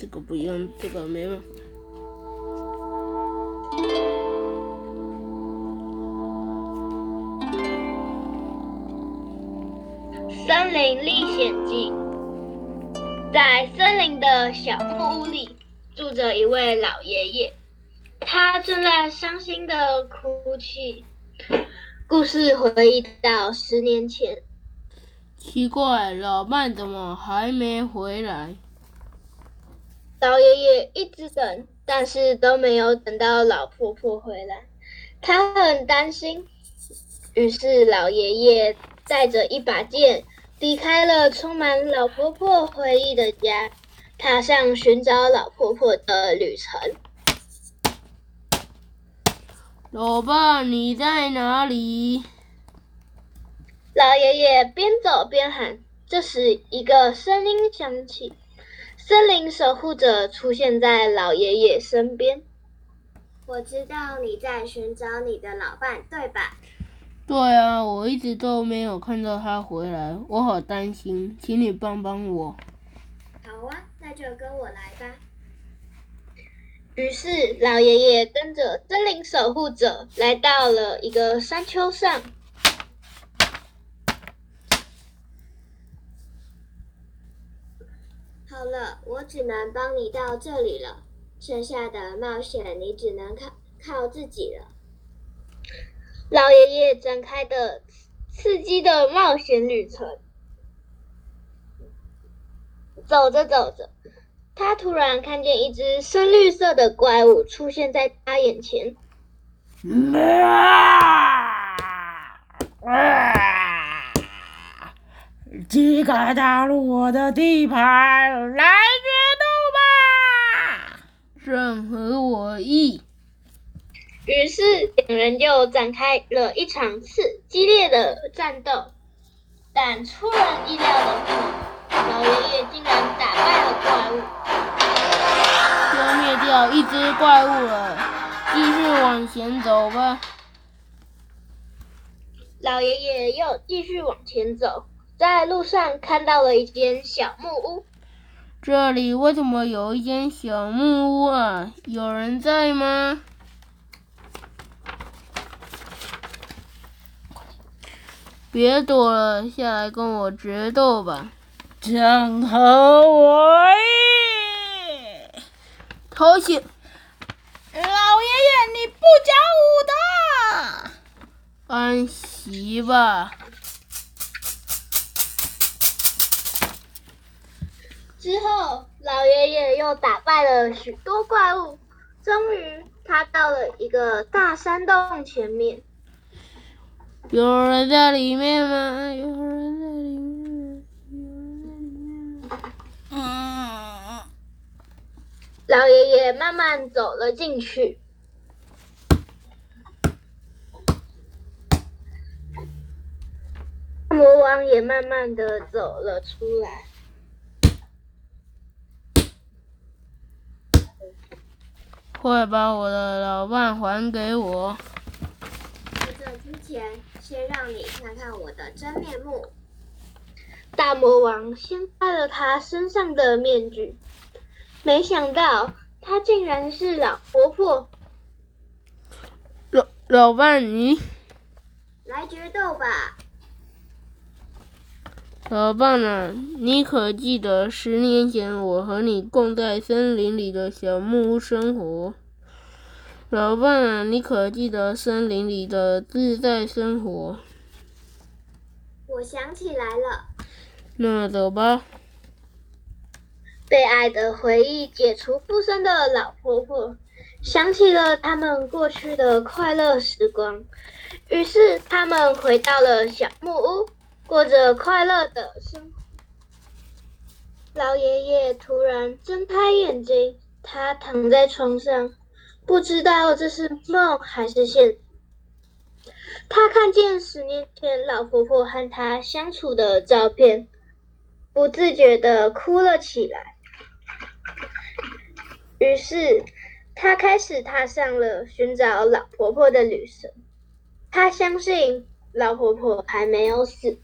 这个不用，这个没用。森林历险记，在森林的小木屋里，住着一位老爷爷，他正在伤心的哭泣。故事回忆到十年前，奇怪，老伴怎么还没回来？老爷爷一直等，但是都没有等到老婆婆回来，他很担心。于是老爷爷带着一把剑，离开了充满老婆婆回忆的家，踏上寻找老婆婆的旅程。老爸，你在哪里？老爷爷边走边喊。这时，一个声音响起，森林守护者出现在老爷爷身边。我知道你在寻找你的老伴，对吧？对啊，我一直都没有看到他回来，我好担心，请你帮帮我。好啊，那就跟我来吧。于是，老爷爷跟着森林守护者来到了一个山丘上。好了，我只能帮你到这里了，剩下的冒险你只能靠靠自己了。老爷爷展开的刺激的冒险旅程，走着走着，他突然看见一只深绿色的怪物出现在他眼前。几个打入我的地盘，来决斗吧！正合我意。于是两人就展开了一场次激烈的战斗，但出人意料的是，老爷爷竟然打败了怪物，消灭掉一只怪物了。继续往前走吧。老爷爷又继续往前走，在路上看到了一间小木屋。这里为什么有一间小木屋啊？有人在吗？别躲了，下来跟我决斗吧！正合我意。偷袭！老爷爷，你不讲武德！安息吧。之后，老爷爷又打败了许多怪物，终于他到了一个大山洞前面。有人在里面吗？有人在里面。有人在里面。嗯。老爷爷慢慢走了进去，魔王也慢慢的走了出来。快把我的老伴还给我！在这之前，先让你看看我的真面目。大魔王掀开了他身上的面具，没想到他竟然是老婆婆。老老伴，你来决斗吧！老伴啊，你可记得十年前我和你共在森林里的小木屋生活？老伴啊，你可记得森林里的自在生活？我想起来了。那走吧。被爱的回忆解除附身的老婆婆，想起了他们过去的快乐时光，于是他们回到了小木屋。过着快乐的生活。老爷爷突然睁开眼睛，他躺在床上，不知道这是梦还是现。他看见十年前老婆婆和他相处的照片，不自觉的哭了起来。于是，他开始踏上了寻找老婆婆的旅程。他相信老婆婆还没有死。